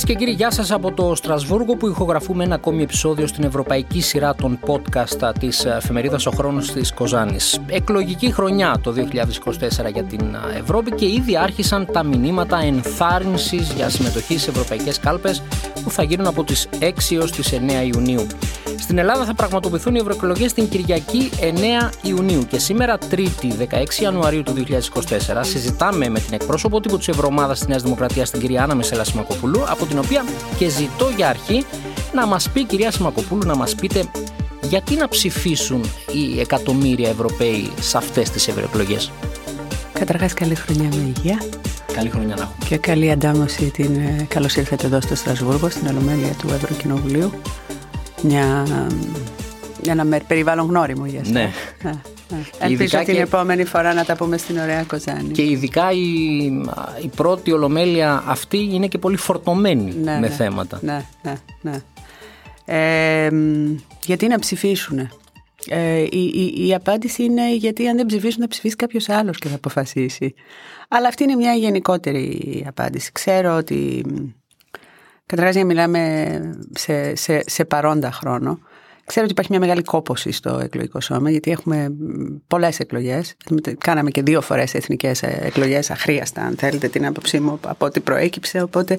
Κυρίες και κύριοι, γεια σας από το Στρασβούργο που ηχογραφούμε ένα ακόμη επεισόδιο στην ευρωπαϊκή σειρά των podcast της εφημερίδας Ο Χρόνος της Κοζάνης. Εκλογική χρονιά το 2024 για την Ευρώπη και ήδη άρχισαν τα μηνύματα ενθάρρυνσης για συμμετοχή σε ευρωπαϊκές κάλπες που θα γίνουν από τις 6 έως τις 9 Ιουνίου. Στην Ελλάδα θα πραγματοποιηθούν οι ευρωεκλογές την Κυριακή 9 Ιουνίου και σήμερα, Τρίτη 16 Ιανουαρίου του 2024, συζητάμε με την εκπρόσωπο τύπου της Ευρωομάδας της Νέας Δημοκρατίας, την κυρία Άννα Μεσέλα Σιμακοπούλου, από την οποία και ζητώ για αρχή να μας πει, κυρία Σιμακοπούλου, να μας πείτε γιατί να ψηφίσουν οι εκατομμύρια Ευρωπαίοι σε αυτές τις ευρωεκλογές. Καταρχάς, καλή χρονιά με υγεία. Καλή χρονιά να έχουμε. Και καλή αντάμωση την. Ε, Καλώς ήρθατε εδώ στο Στρασβούργο, στην Ολομέλεια του Ευρωκοινοβουλίου μια, ένα περιβάλλον γνώριμο για εσάς. Ναι. ναι. Ελπίζω την και... επόμενη φορά να τα πούμε στην ωραία Κοζάνη. Και ειδικά η, η πρώτη ολομέλεια αυτή είναι και πολύ φορτωμένη ναι, με ναι, θέματα. Ναι, ναι, ναι. Ε, γιατί να ψηφίσουν. Ε, η, η, η, απάντηση είναι γιατί αν δεν ψηφίσουν θα ψηφίσει κάποιος άλλος και θα αποφασίσει. Αλλά αυτή είναι μια γενικότερη απάντηση. Ξέρω ότι Καταρχάς, για μιλάμε σε, σε, σε παρόντα χρόνο. Ξέρω ότι υπάρχει μια μεγάλη κόποση στο εκλογικό σώμα, γιατί έχουμε πολλές εκλογές. Κάναμε και δύο φορές εθνικές εκλογές, αχρίαστα, αν θέλετε την άποψή μου, από ό,τι προέκυψε. Οπότε.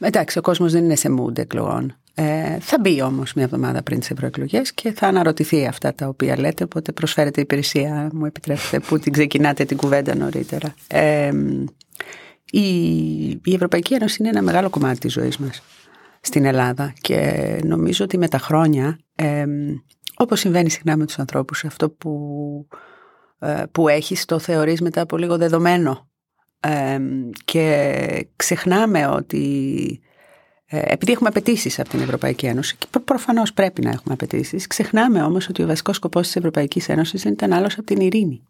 Εντάξει, ο κόσμος δεν είναι σε mood εκλογών. Ε, θα μπει όμως μια εβδομάδα πριν τις ευρωεκλογές και θα αναρωτηθεί αυτά τα οποία λέτε. Οπότε προσφέρετε υπηρεσία, μου επιτρέπετε, που την ξεκινάτε την κουβέντα νωρίτερα. Ε, η, η Ευρωπαϊκή Ένωση είναι ένα μεγάλο κομμάτι της ζωής μας στην Ελλάδα και νομίζω ότι με τα χρόνια, ε, όπως συμβαίνει συχνά με τους ανθρώπους, αυτό που, ε, που έχεις το θεωρείς μετά από λίγο δεδομένο και ξεχνάμε ότι ε, επειδή έχουμε απαιτήσεις από την Ευρωπαϊκή Ένωση και προφανώς πρέπει να έχουμε απαιτήσεις, ξεχνάμε όμως ότι ο βασικός σκοπός της Ευρωπαϊκής Ένωσης δεν ήταν άλλος από την ειρήνη.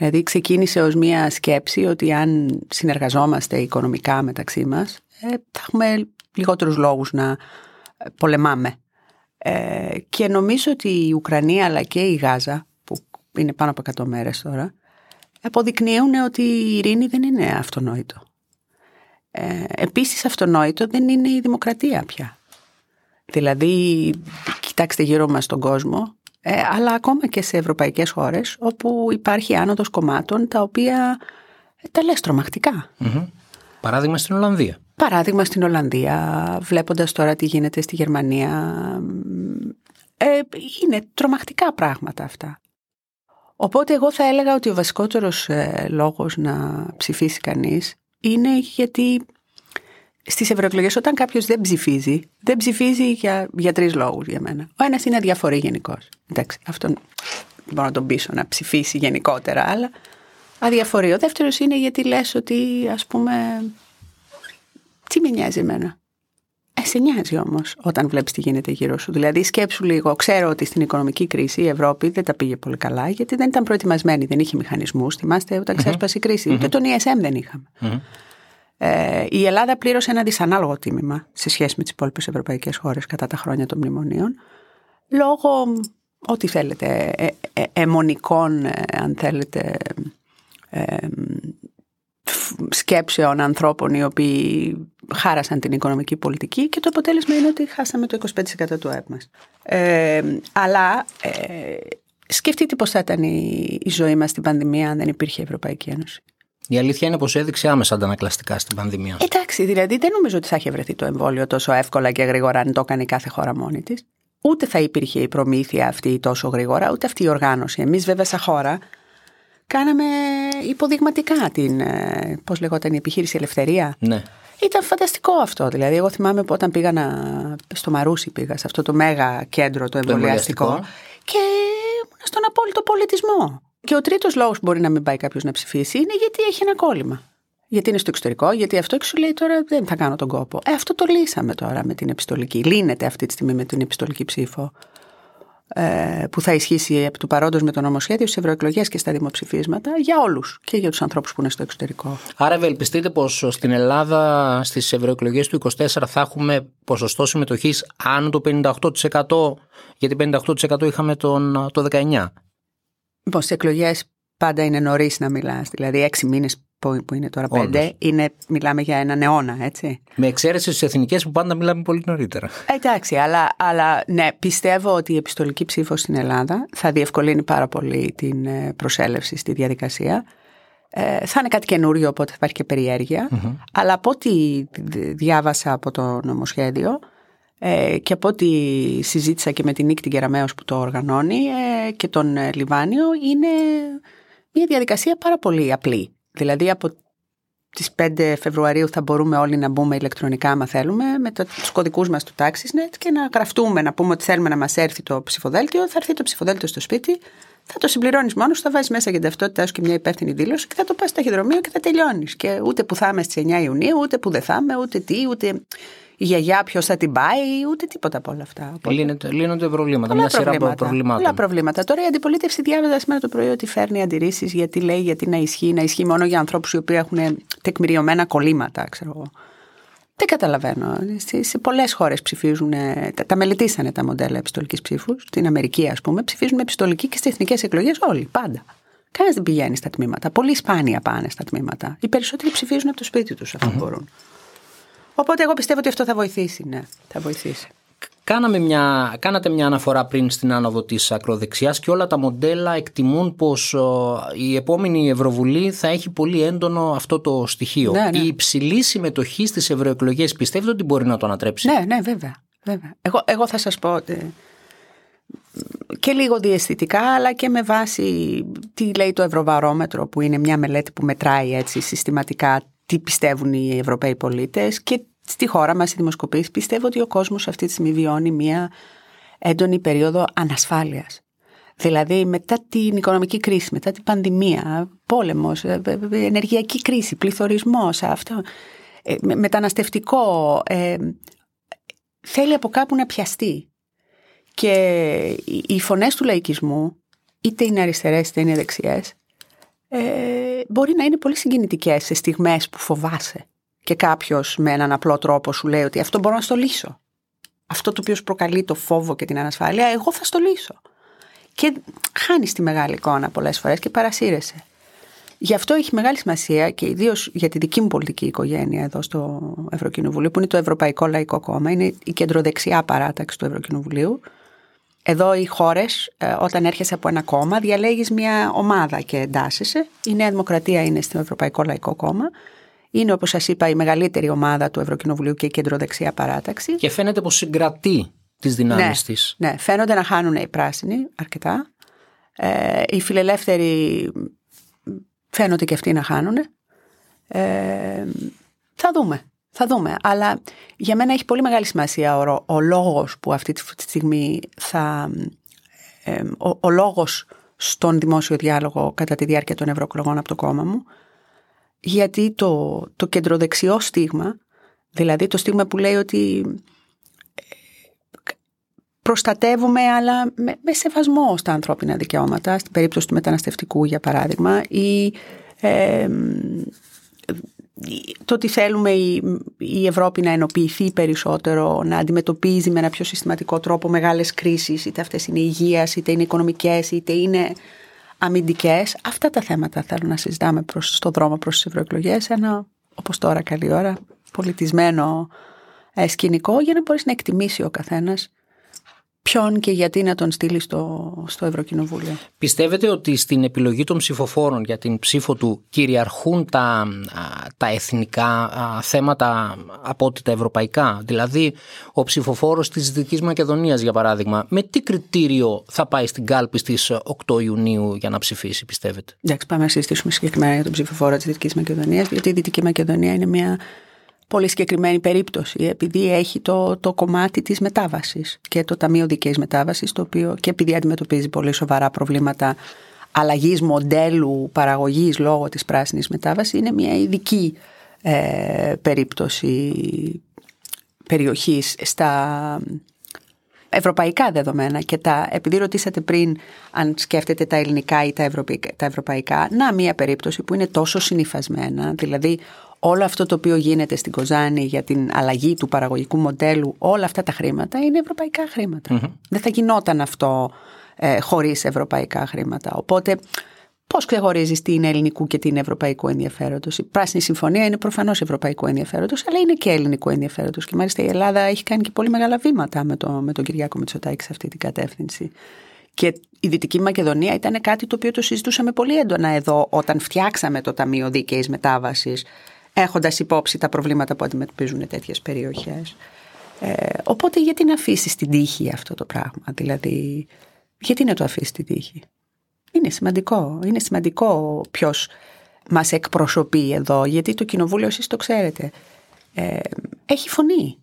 Δηλαδή ξεκίνησε ως μια σκέψη ότι αν συνεργαζόμαστε οικονομικά μεταξύ μας ε, θα έχουμε λιγότερους λόγους να πολεμάμε. Ε, και νομίζω ότι η Ουκρανία αλλά και η Γάζα που είναι πάνω από 100 μέρες τώρα αποδεικνύουν ότι η ειρήνη δεν είναι αυτονόητο. Ε, επίσης αυτονόητο δεν είναι η δημοκρατία πια. Δηλαδή κοιτάξτε γύρω μας τον κόσμο ε, αλλά ακόμα και σε ευρωπαϊκές χώρες όπου υπάρχει άνοδος κομμάτων τα οποία τα λες τρομακτικά. Παράδειγμα στην Ολλανδία. Παράδειγμα στην Ολλανδία, βλέποντας τώρα τι γίνεται στη Γερμανία. Ε, είναι τρομακτικά πράγματα αυτά. Οπότε εγώ θα έλεγα ότι ο βασικότερος ε, λόγος να ψηφίσει κανείς είναι γιατί Στις ευρωεκλογές, όταν κάποιος δεν ψηφίζει, δεν ψηφίζει για, για τρεις λόγους για μένα. Ο ένας είναι αδιαφορή γενικώς. Εντάξει, αυτόν μπορώ να τον πείσω να ψηφίσει γενικότερα, αλλά αδιαφορεί. Ο δεύτερος είναι γιατί λες ότι, ας πούμε, τι με νοιάζει εμένα. Ε, σε νοιάζει όμως όταν βλέπεις τι γίνεται γύρω σου. Δηλαδή, σκέψου λίγο. Ξέρω ότι στην οικονομική κρίση η Ευρώπη δεν τα πήγε πολύ καλά, γιατί δεν ήταν προετοιμασμένη, δεν είχε μηχανισμούς. Θυμάστε, όταν ξέσπασε η κρίση, ούτε τον ESM δεν είχαμε. Ε, η Ελλάδα πλήρωσε ένα δυσανάλογο τίμημα σε σχέση με τις υπόλοιπες ευρωπαϊκές χώρες κατά τα χρόνια των μνημονίων λόγω ό,τι θέλετε ε, ε, αιμονικών αν θέλετε σκέψεων ανθρώπων οι οποίοι χάρασαν την οικονομική πολιτική και το αποτέλεσμα είναι ότι χάσαμε το 25% του ΑΕΠ μας. αλλά σκεφτείτε πώς θα ήταν η, η ζωή μας στην πανδημία αν δεν υπήρχε η Ευρωπαϊκή Ένωση. Η αλήθεια είναι πως έδειξε άμεσα αντανακλαστικά στην πανδημία. Εντάξει, δηλαδή δεν νομίζω ότι θα είχε βρεθεί το εμβόλιο τόσο εύκολα και γρήγορα αν το έκανε κάθε χώρα μόνη της. Ούτε θα υπήρχε η προμήθεια αυτή τόσο γρήγορα, ούτε αυτή η οργάνωση. Εμείς, βέβαια, σαν χώρα, κάναμε υποδειγματικά την. Ε, Πώς λεγόταν η επιχείρηση Ελευθερία. Ναι. Ήταν φανταστικό αυτό. Δηλαδή, εγώ θυμάμαι που όταν πήγα στο Μαρούσι, πήγα σε αυτό το μέγα κέντρο το εμβολιαστικό. Και ήμουν στον απόλυτο πολιτισμό. Και ο τρίτος λόγος που μπορεί να μην πάει κάποιος να ψηφίσει είναι γιατί έχει ένα κόλλημα. Γιατί είναι στο εξωτερικό, γιατί αυτό σου λέει τώρα δεν θα κάνω τον κόπο. Ε, αυτό το λύσαμε τώρα με την επιστολική. Λύνεται αυτή τη στιγμή με την επιστολική ψήφο. Ε, που θα ισχύσει επί του παρόντος με το νομοσχέδιο στις ευρωεκλογές και στα δημοψηφίσματα για όλους και για τους ανθρώπους που είναι στο εξωτερικό. Άρα, ευελπιστείτε πως στην Ελλάδα στις ευρωεκλογές του 24 θα έχουμε ποσοστό συμμετοχής άνω το 58%, γιατί 58% είχαμε τον, το 19%. Λοιπόν, στι εκλογές πάντα είναι νωρίς να μιλάς. Δηλαδή, έξι μήνες που, που είναι τώρα πέντε, είναι, μιλάμε για έναν αιώνα, έτσι. Με εξαίρεση στις εθνικές που πάντα μιλάμε πολύ νωρίτερα. Εντάξει, αλλά, αλλά ναι, πιστεύω ότι η επιστολική ψήφος στην Ελλάδα θα διευκολύνει πάρα πολύ την ε, προσέλευση στη διαδικασία. Ε, θα είναι κάτι καινούριο, οπότε θα υπάρχει και περιεργεια Αλλά από ό,τι διάβασα από το νομοσχέδιο ε, και από ό,τι συζήτησα και με την Νίκη την Κεραμέως που το οργανώνει ε, και τον ε, Λιβάνιο, είναι μια διαδικασία πάρα πολύ απλή. Δηλαδή από τις 5 Φεβρουαρίου θα μπορούμε όλοι να μπούμε ηλεκτρονικά άμα θέλουμε με τους κωδικούς μας του TaxisNet και να γραφτούμε, να πούμε ότι θέλουμε να μας έρθει το ψηφοδέλτιο, θα έρθει το ψηφοδέλτιο στο σπίτι, θα το συμπληρώνεις μόνος σου, θα βάζεις μέσα για την ταυτότητά σου και μια υπεύθυνη δήλωση και θα το πας στο ταχυδρομείο και θα τελειώνεις. Και ούτε που θα είμαι στις 9 Ιουνίου, ούτε που δεν θα είμαι, ούτε τι, ούτε η γιαγιά ποιος θα την πάει, ούτε τίποτα από όλα αυτά. Λύνονται, λύνονται προβλήματα, μια σειρά από προβλημάτων. Πολλά προβλήματα. Τώρα η αντιπολίτευση διάβαζα σήμερα το πρωί ότι φέρνει αντιρρήσεις γιατί λέει γιατί να ισχύει, να ισχύει μόνο για ανθρώπους οι οποίοι έχουν τεκμηριωμένα κολλήματα, ξέρω εγώ. Δεν καταλαβαίνω. Σε πολλές χώρες ψηφίζουν, τα, τα μελετήσανε τα μοντέλα επιστολικής ψήφους. Στην Αμερική, ας πούμε, ψηφίζουν επιστολική και στις εθνικές εκλογές όλοι, πάντα. Κανένας δεν πηγαίνει στα τμήματα. Πολύ σπάνια πάνε στα τμήματα. Οι περισσότεροι ψηφίζουν από το σπίτι τους αφού μπορούν. Οπότε εγώ πιστεύω ότι αυτό θα βοηθήσει, ναι, θα βοηθήσει. Κάναμε μια, κάνατε μια αναφορά πριν στην άνοδο της ακροδεξιάς και όλα τα μοντέλα εκτιμούν πως η επόμενη Ευρωβουλή θα έχει πολύ έντονο αυτό το στοιχείο. Ναι, ναι. Η υψηλή συμμετοχή στις ευρωεκλογές πιστεύετε ότι μπορεί να το ανατρέψει; Ναι, ναι βέβαια. βέβαια. Εγώ, εγώ θα σας πω ότι και λίγο διαισθητικά αλλά και με βάση τι λέει το Ευρωβαρόμετρο που είναι μια μελέτη που μετράει έτσι συστηματικά τι πιστεύουν οι Ευρωπαίοι πολίτες και στη χώρα μας οι δημοσκοπήσεις πιστεύω ότι ο κόσμος αυτή τη στιγμή βιώνει μια έντονη περίοδο ανασφάλειας. Δηλαδή μετά την οικονομική κρίση, μετά την πανδημία, πόλεμος, ε, ε, ε, ενεργειακή κρίση, πληθωρισμός, αυτό, μεταναστευτικό, θέλει από κάπου να πιαστεί. Και οι φωνές του λαϊκισμού, είτε είναι αριστερές είτε είναι δεξιές, μπορεί να είναι πολύ συγκινητικές σε στιγμές που φοβάσαι και κάποιος με έναν απλό τρόπο σου λέει ότι αυτό μπορώ να στο λύσω. Αυτό το οποίο σου προκαλεί το φόβο και την ανασφάλεια, εγώ θα στο λύσω. Και χάνεις τη μεγάλη εικόνα πολλές φορές και παρασύρεσαι. Γι' αυτό έχει μεγάλη σημασία και ιδίως για τη δική μου πολιτική οικογένεια εδώ στο Ευρωκοινοβουλίο, που είναι το Ευρωπαϊκό Λαϊκό Κόμμα, είναι η κεντροδεξιά παράταξη του Ευρωκοινοβουλίου. Εδώ οι χώρες, ε, όταν έρχεσαι από ένα κόμμα, διαλέγεις μια ομάδα και εντάσσεσαι. Η Νέα Δημοκρατία είναι στο Ευρωπαϊκό Λαϊκό Κόμμα. Είναι, όπως σας είπα, η μεγαλύτερη ομάδα του Ευρωκοινοβουλίου και η κεντροδεξιά παράταξη. Και φαίνεται πως συγκρατεί τις δυνάμεις ναι, της. Ναι, φαίνονται να χάνουν οι πράσινοι αρκετά. Ε, οι φιλελεύθεροι φαίνονται και αυτοί να χάνουν. Ε, θα δούμε. Θα δούμε. Αλλά για μένα έχει πολύ μεγάλη σημασία ο, ο λόγος που αυτή τη στιγμή θα... Ε, ο, ο λόγος στον δημόσιο διάλογο κατά τη διάρκεια των ευρωεκλογών από το κόμμα μου γιατί το, το κεντροδεξιό στίγμα, δηλαδή το στίγμα που λέει ότι ε, προστατεύουμε αλλά με, με σεβασμό στα ανθρώπινα δικαιώματα, στην περίπτωση του μεταναστευτικού για παράδειγμα, ή ε, το ότι θέλουμε η, η Ευρώπη να ενοποιηθεί περισσότερο, να αντιμετωπίζει με ένα πιο συστηματικό τρόπο μεγάλες κρίσεις, είτε αυτές είναι υγείας, είτε είναι οικονομικές, είτε είναι αμυντικές. Αυτά τα θέματα θέλω να συζητάμε προς, στο δρόμο προς τις ευρωεκλογές. Ένα, όπως τώρα, καλή ώρα, πολιτισμένο ε, σκηνικό για να μπορείς να εκτιμήσει ο καθένας ποιον και γιατί να τον στείλει στο, στο Ευρωκοινοβούλιο. Πιστεύετε ότι στην επιλογή των ψηφοφόρων για την ψήφο του κυριαρχούν τα, τα εθνικά θέματα από ότι τα ευρωπαϊκά; Δηλαδή ο ψηφοφόρος της Δυτικής Μακεδονίας για παράδειγμα με τι κριτήριο θα πάει στην κάλπη στις 8 Ιουνίου για να ψηφίσει πιστεύετε; Εντάξει πάμε να συζητήσουμε συγκεκριμένα για τον ψηφοφόρο της Δυτικής Μακεδονίας γιατί η Δυτική Μακεδονία είναι μια πολύ συγκεκριμένη περίπτωση επειδή έχει το, το κομμάτι της μετάβασης και το Ταμείο Δικής Μετάβασης το οποίο και επειδή αντιμετωπίζει πολύ σοβαρά προβλήματα αλλαγής μοντέλου παραγωγής λόγω της πράσινης μετάβασης είναι μια ειδική ε, περίπτωση περιοχής στα ευρωπαϊκά δεδομένα και τα, επειδή ρωτήσατε πριν αν σκέφτεται τα ελληνικά ή τα ευρωπαϊκά, τα ευρωπαϊκά να μια περίπτωση που είναι τόσο συνειφασμένα δηλαδή όλο αυτό το οποίο γίνεται στην Κοζάνη για την αλλαγή του παραγωγικού μοντέλου, όλα αυτά τα χρήματα είναι ευρωπαϊκά Δεν θα γινόταν αυτό ε, χωρίς ευρωπαϊκά χρήματα. Οπότε Πώς ξεχωρίζεις τι είναι ελληνικού και τι είναι ευρωπαϊκού ενδιαφέροντος; Η Πράσινη Συμφωνία είναι προφανώς ευρωπαϊκού ενδιαφέροντος, αλλά είναι και ελληνικού ενδιαφέροντος. Και μάλιστα η Ελλάδα έχει κάνει και πολύ μεγάλα βήματα με, το, με τον Κυριάκο Μητσοτάκη σε αυτή την κατεύθυνση. Και η Δυτική Μακεδονία ήταν κάτι το οποίο το συζητούσαμε πολύ έντονα εδώ όταν φτιάξαμε το Ταμείο Δίκαιης Μετάβασης, έχοντας υπόψη τα προβλήματα που αντιμετωπίζουν τέτοιες περιοχές. Ε, οπότε γιατί να αφήσεις την τύχη αυτό το πράγμα, δηλαδή γιατί να το αφήσεις την τύχη; Είναι σημαντικό. Είναι σημαντικό ποιος μας εκπροσωπεί εδώ, γιατί το κοινοβούλιο, εσείς το ξέρετε, ε, έχει φωνή.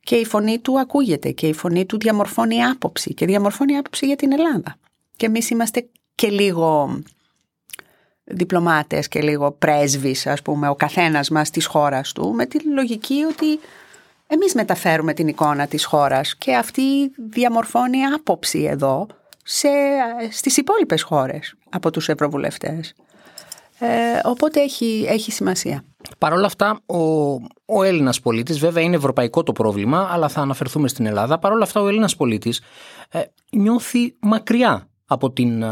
Και η φωνή του ακούγεται και η φωνή του διαμορφώνει άποψη και διαμορφώνει άποψη για την Ελλάδα. Και εμείς είμαστε και λίγο διπλωμάτες και λίγο πρέσβεις, ας πούμε, ο καθένας μας της χώρας του, με τη λογική ότι εμείς μεταφέρουμε την εικόνα της χώρας και αυτή διαμορφώνει άποψη εδώ σε, στις υπόλοιπες χώρες από τους ευρωβουλευτές. Ε, οπότε έχει, έχει σημασία. Παρ' όλα αυτά, ο, ο Έλληνας πολίτης, βέβαια είναι ευρωπαϊκό το πρόβλημα, αλλά θα αναφερθούμε στην Ελλάδα. Παρ' όλα αυτά, ο Έλληνας πολίτης ε, νιώθει μακριά από την,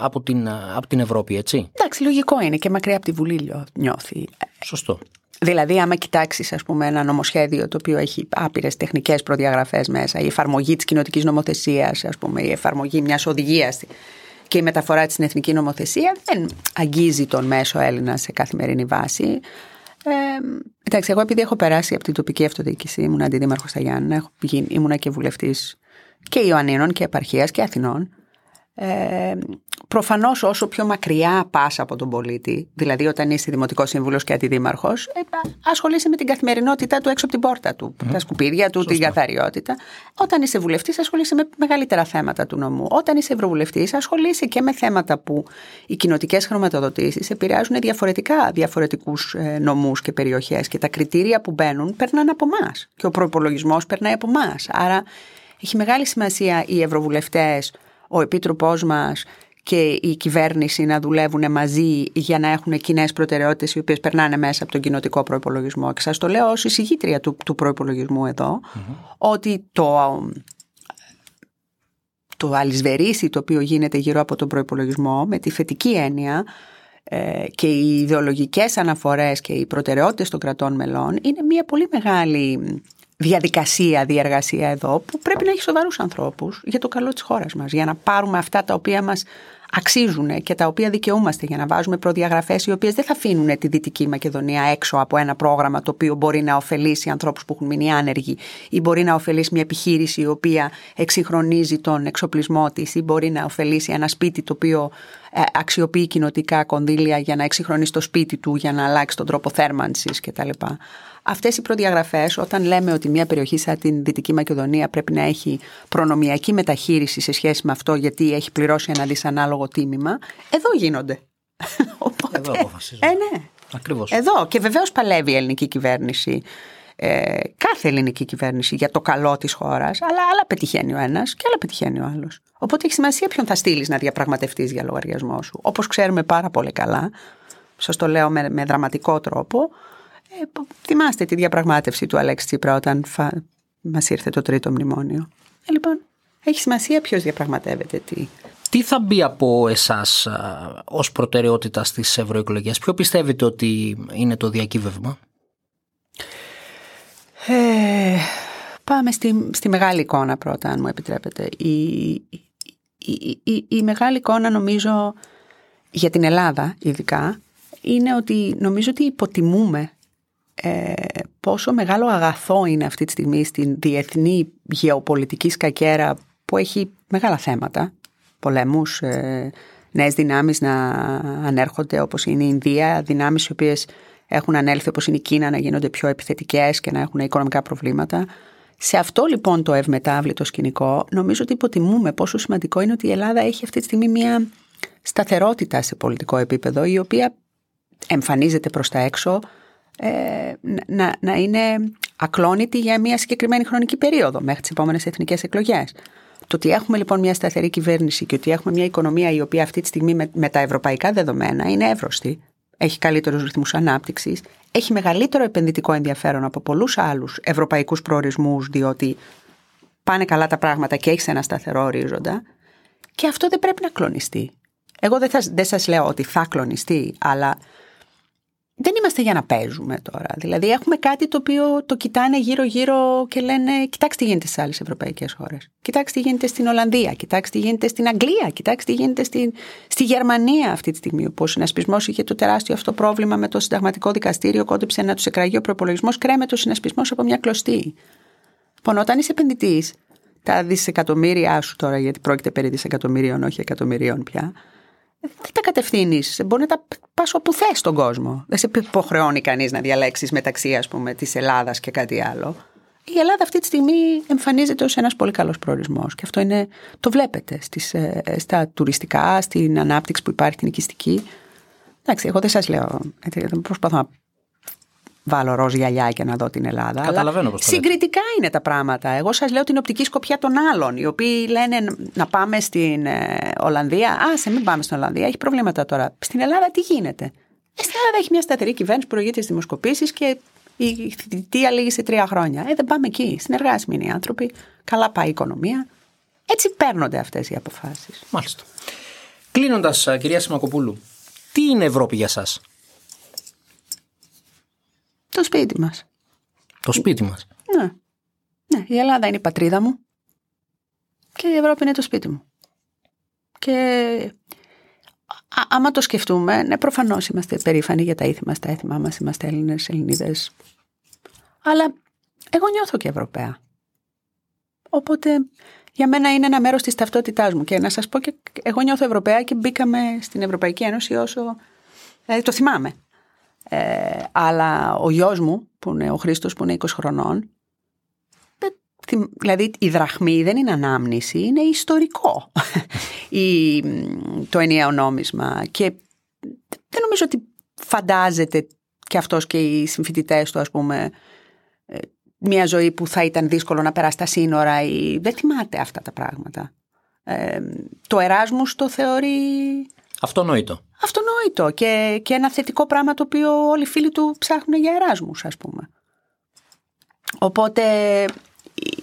από, την, από την Ευρώπη, έτσι; Εντάξει, λογικό είναι και μακριά από τη Βουλή νιώθει. Σωστό. Δηλαδή, άμα κοιτάξεις, ας πούμε, ένα νομοσχέδιο το οποίο έχει άπειρες τεχνικές προδιαγραφές μέσα, η εφαρμογή της κοινοτικής νομοθεσίας, ας πούμε, η εφαρμογή μιας οδηγίας και η μεταφορά της στην εθνική νομοθεσία, δεν αγγίζει τον μέσο Έλληνα σε καθημερινή βάση. Ε, εντάξει, εγώ επειδή έχω περάσει από την τοπική αυτοδιοίκηση, ήμουν αντιδήμαρχος στα Γιάννα, ήμουν και βουλευτής και Ιωαννίνων και επαρχίας και Αθηνών. Ε, Προφανώς, όσο πιο μακριά πας από τον πολίτη, δηλαδή όταν είσαι δημοτικός σύμβουλος και αντιδήμαρχος, ε, ασχολείσαι με την καθημερινότητά του έξω από την πόρτα του. Τα σκουπίδια του, την καθαριότητα. Όταν είσαι βουλευτής, ασχολείσαι με μεγαλύτερα θέματα του νομού. Όταν είσαι ευρωβουλευτής, ασχολείσαι και με θέματα που οι κοινοτικές χρηματοδοτήσεις επηρεάζουν διαφορετικά διαφορετικούς ε, νομούς και περιοχές. Και τα κριτήρια που μπαίνουν περνάνε από εμάς. Και ο προπολογισμός περνάει από εμάς. Άρα έχει μεγάλη σημασία οι ευρωβουλευτές, ο επίτροπός μας και η κυβέρνηση να δουλεύουν μαζί για να έχουν κοινές προτεραιότητες οι οποίες περνάνε μέσα από τον κοινοτικό προπολογισμό. Και σας το λέω ως εισηγήτρια του, του προπολογισμού ότι το, το αλυσβερίσι το οποίο γίνεται γύρω από τον προπολογισμό με τη θετική έννοια ε, και οι ιδεολογικές αναφορές και οι προτεραιότητες των κρατών μελών είναι μια πολύ μεγάλη διαδικασία, διεργασία εδώ που πρέπει να έχει σοβαρούς ανθρώπους για το καλό της χώρας μας, για να πάρουμε αυτά τα οποία μας αξίζουν και τα οποία δικαιούμαστε για να βάζουμε προδιαγραφές οι οποίες δεν θα αφήνουν τη Δυτική Μακεδονία έξω από ένα πρόγραμμα το οποίο μπορεί να ωφελήσει ανθρώπους που έχουν μείνει άνεργοι ή μπορεί να ωφελήσει μια επιχείρηση η οποία εξυγχρονίζει τον εξοπλισμό της ή μπορεί να ωφελήσει ένα σπίτι το οποίο ε, αξιοποιεί κοινοτικά κονδύλια για να εξυγχρονίσει το σπίτι του, για να αλλάξει τον τρόπο θέρμανσης κτλ. Αυτές οι προδιαγραφές, όταν λέμε ότι μια περιοχή σαν την Δυτική Μακεδονία πρέπει να έχει προνομιακή μεταχείριση σε σχέση με αυτό, γιατί έχει πληρώσει ένα δυσανάλογο τίμημα, εδώ γίνονται. Οπότε, εδώ αποφασίζουν. Ε, ναι. Ακριβώς. Εδώ. Και βεβαίως παλεύει η ελληνική κυβέρνηση. Ε, κάθε ελληνική κυβέρνηση για το καλό της χώρας, αλλά άλλα πετυχαίνει ο ένας και άλλα πετυχαίνει ο άλλος. Οπότε έχει σημασία ποιον θα στείλεις να διαπραγματευτείς για λογαριασμό σου. Όπως ξέρουμε πάρα πολύ καλά, σας το λέω με, με δραματικό τρόπο, ε, θυμάστε τη διαπραγμάτευση του Αλέξη Τσίπρα όταν φα... μας ήρθε το τρίτο μνημόνιο. Ε, λοιπόν, έχει σημασία ποιος διαπραγματεύεται τι. Τι θα μπει από εσάς ως προτεραιότητα στις ευρωεκλογές, Ποιο πιστεύετε ότι είναι το διακύβευμα, ε, Πάμε στη, στη μεγάλη εικόνα πρώτα, αν μου επιτρέπετε. Η, η, η, η μεγάλη εικόνα νομίζω για την Ελλάδα ειδικά είναι ότι νομίζω ότι υποτιμούμε ε, πόσο μεγάλο αγαθό είναι αυτή τη στιγμή στην διεθνή γεωπολιτική σκακέρα που έχει μεγάλα θέματα, πολέμους, ε, νέες δυνάμεις να ανέρχονται όπως είναι η Ινδία, δυνάμεις οι οποίες έχουν ανέλθει όπως είναι η Κίνα να γίνονται πιο επιθετικές και να έχουν οικονομικά προβλήματα. Σε αυτό λοιπόν το ευμετάβλητο σκηνικό νομίζω ότι υποτιμούμε πόσο σημαντικό είναι ότι η Ελλάδα έχει αυτή τη στιγμή μια σταθερότητα σε πολιτικό επίπεδο η οποία εμφανίζεται προς τα έξω ε, να, να είναι ακλόνητη για μια συγκεκριμένη χρονική περίοδο μέχρι τις επόμενες εθνικές εκλογές. Το ότι έχουμε λοιπόν μια σταθερή κυβέρνηση και ότι έχουμε μια οικονομία η οποία αυτή τη στιγμή με, με τα ευρωπαϊκά δεδομένα είναι εύρωστη, έχει καλύτερους ρυθμούς ανάπτυξης, έχει μεγαλύτερο επενδυτικό ενδιαφέρον από πολλούς άλλους ευρωπαϊκούς προορισμούς, διότι πάνε καλά τα πράγματα και έχεις ένα σταθερό ορίζοντα. Και αυτό δεν πρέπει να κλονιστεί. Εγώ δεν, θα, δεν σας λέω ότι θα κλονιστεί, αλλά δεν είμαστε για να παίζουμε τώρα. Δηλαδή έχουμε κάτι το οποίο το κοιτάνε γύρω-γύρω και λένε κοιτάξτε τι γίνεται στις άλλες ευρωπαϊκές χώρες. Κοιτάξτε τι γίνεται στην Ολλανδία, κοιτάξτε τι γίνεται στην Αγγλία, κοιτάξτε τι γίνεται στην, στη Γερμανία αυτή τη στιγμή. Που ο συνασπισμό είχε το τεράστιο αυτό πρόβλημα με το συνταγματικό δικαστήριο, κόντεψε να τους εκραγεί ο προπολογισμός, κρέμεται ο συνασπισμό από μια κλωστή. Λοιπόν, όταν είσαι επενδυτής, τα δισεκατομμύρια σου τώρα, γιατί πρόκειται περί δισεκατομμυρίων, όχι εκατομμυρίων πια, δεν τα κατευθύνεις; Μπορεί να τα πας όπου θες στον κόσμο. Δεν σε υποχρεώνει κανείς να διαλέξεις μεταξύ, ας πούμε, της Ελλάδας και κάτι άλλο. Η Ελλάδα αυτή τη στιγμή εμφανίζεται ως ένας πολύ καλός προορισμός. Και αυτό είναι, το βλέπετε στις, ε, στα τουριστικά, στην ανάπτυξη που υπάρχει, την οικιστική. Εντάξει, εγώ δεν σας λέω. Δεν προσπαθώ να βάλω ροζ γυαλιά και να δω την Ελλάδα. Καταλαβαίνω πώς Συγκριτικά είναι τα πράγματα. Εγώ σας λέω την οπτική σκοπιά των άλλων, οι οποίοι λένε να πάμε στην ε, Ολλανδία. Α, σε μην πάμε στην Ολλανδία, έχει προβλήματα τώρα. Στην Ελλάδα τι γίνεται; Ε, στην Ελλάδα έχει μια σταθερή κυβέρνηση που προηγείται στις δημοσκοπήσεις και η θητεία λύγει σε τρία χρόνια. Ε, δεν πάμε εκεί. Συνεργάσιμοι είναι οι άνθρωποι. Καλά πάει η οικονομία. Έτσι παίρνονται αυτές οι αποφάσεις. Μάλιστα. Κλείνοντας, κυρία Σιμακοπούλου, τι είναι Ευρώπη για σας; Το σπίτι μας. Το σπίτι μας. Ναι. ναι. Η Ελλάδα είναι η πατρίδα μου και η Ευρώπη είναι το σπίτι μου. Και άμα το σκεφτούμε, ναι, προφανώς είμαστε περήφανοι για τα ήθη μας, τα έθιμά μας, είμαστε Έλληνες, Ελληνίδες. Αλλά εγώ νιώθω και Ευρωπαία. Οπότε για μένα είναι ένα μέρος της ταυτότητάς μου. Και να σας πω και εγώ νιώθω Ευρωπαία και μπήκαμε στην Ευρωπαϊκή Ένωση όσο... Δηλαδή το θυμάμαι. Ε, αλλά ο γιος μου, που είναι ο Χρήστος, που είναι 20 χρονών, δηλαδή η δραχμή δεν είναι ανάμνηση, είναι ιστορικό η, το ενιαίο νόμισμα. Και δεν νομίζω ότι φαντάζεται και αυτός και οι συμφοιτητές του, ας πούμε, ε, μια ζωή που θα ήταν δύσκολο να περάσει τα σύνορα ή δεν θυμάται αυτά τα πράγματα. Ε, το Εράσμους το θεωρεί Αυτονόητο. Αυτονόητο και, και ένα θετικό πράγμα το οποίο όλοι οι φίλοι του ψάχνουν για εράσμους ας πούμε. Οπότε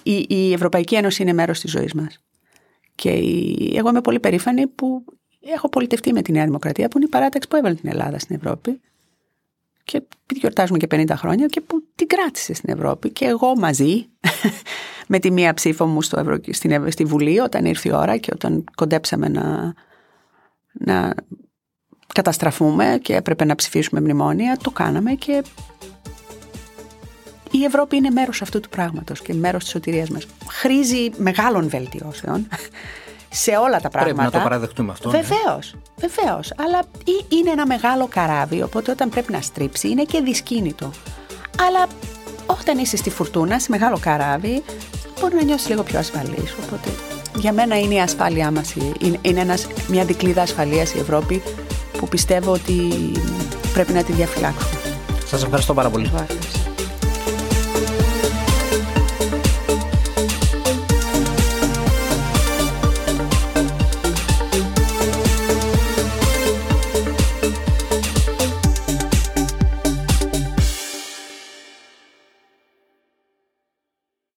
η, η Ευρωπαϊκή Ένωση είναι μέρος της ζωής μας. Και η, εγώ είμαι πολύ περήφανη που έχω πολιτευτεί με τη Νέα Δημοκρατία που είναι η παράταξη που έβαλε την Ελλάδα στην Ευρώπη και γιορτάζουμε και 50 χρόνια και που την κράτησε στην Ευρώπη και εγώ μαζί με τη μία ψήφο μου στο Ευρω... στην... στη Βουλή όταν ήρθε η ώρα και όταν κοντέψαμε να να καταστραφούμε και έπρεπε να ψηφίσουμε μνημόνια, το κάναμε και η Ευρώπη είναι μέρος αυτού του πράγματος και μέρος της σωτηρίας μας. Χρήζει μεγάλων βελτιώσεων σε όλα τα πράγματα. Πρέπει να το παραδεχτούμε αυτό. Βεβαίω, ναι. βεβαίως. Αλλά είναι ένα μεγάλο καράβι, οπότε όταν πρέπει να στρίψει είναι και δυσκίνητο. Αλλά όταν είσαι στη φουρτούνα, σε μεγάλο καράβι, μπορεί να νιώσεις λίγο πιο ασφαλής. Οπότε για μένα είναι η ασφάλειά μας, είναι, είναι μια δικλίδα ασφαλείας η Ευρώπη που πιστεύω ότι πρέπει να τη διαφυλάξουμε. Σας ευχαριστώ πάρα πολύ.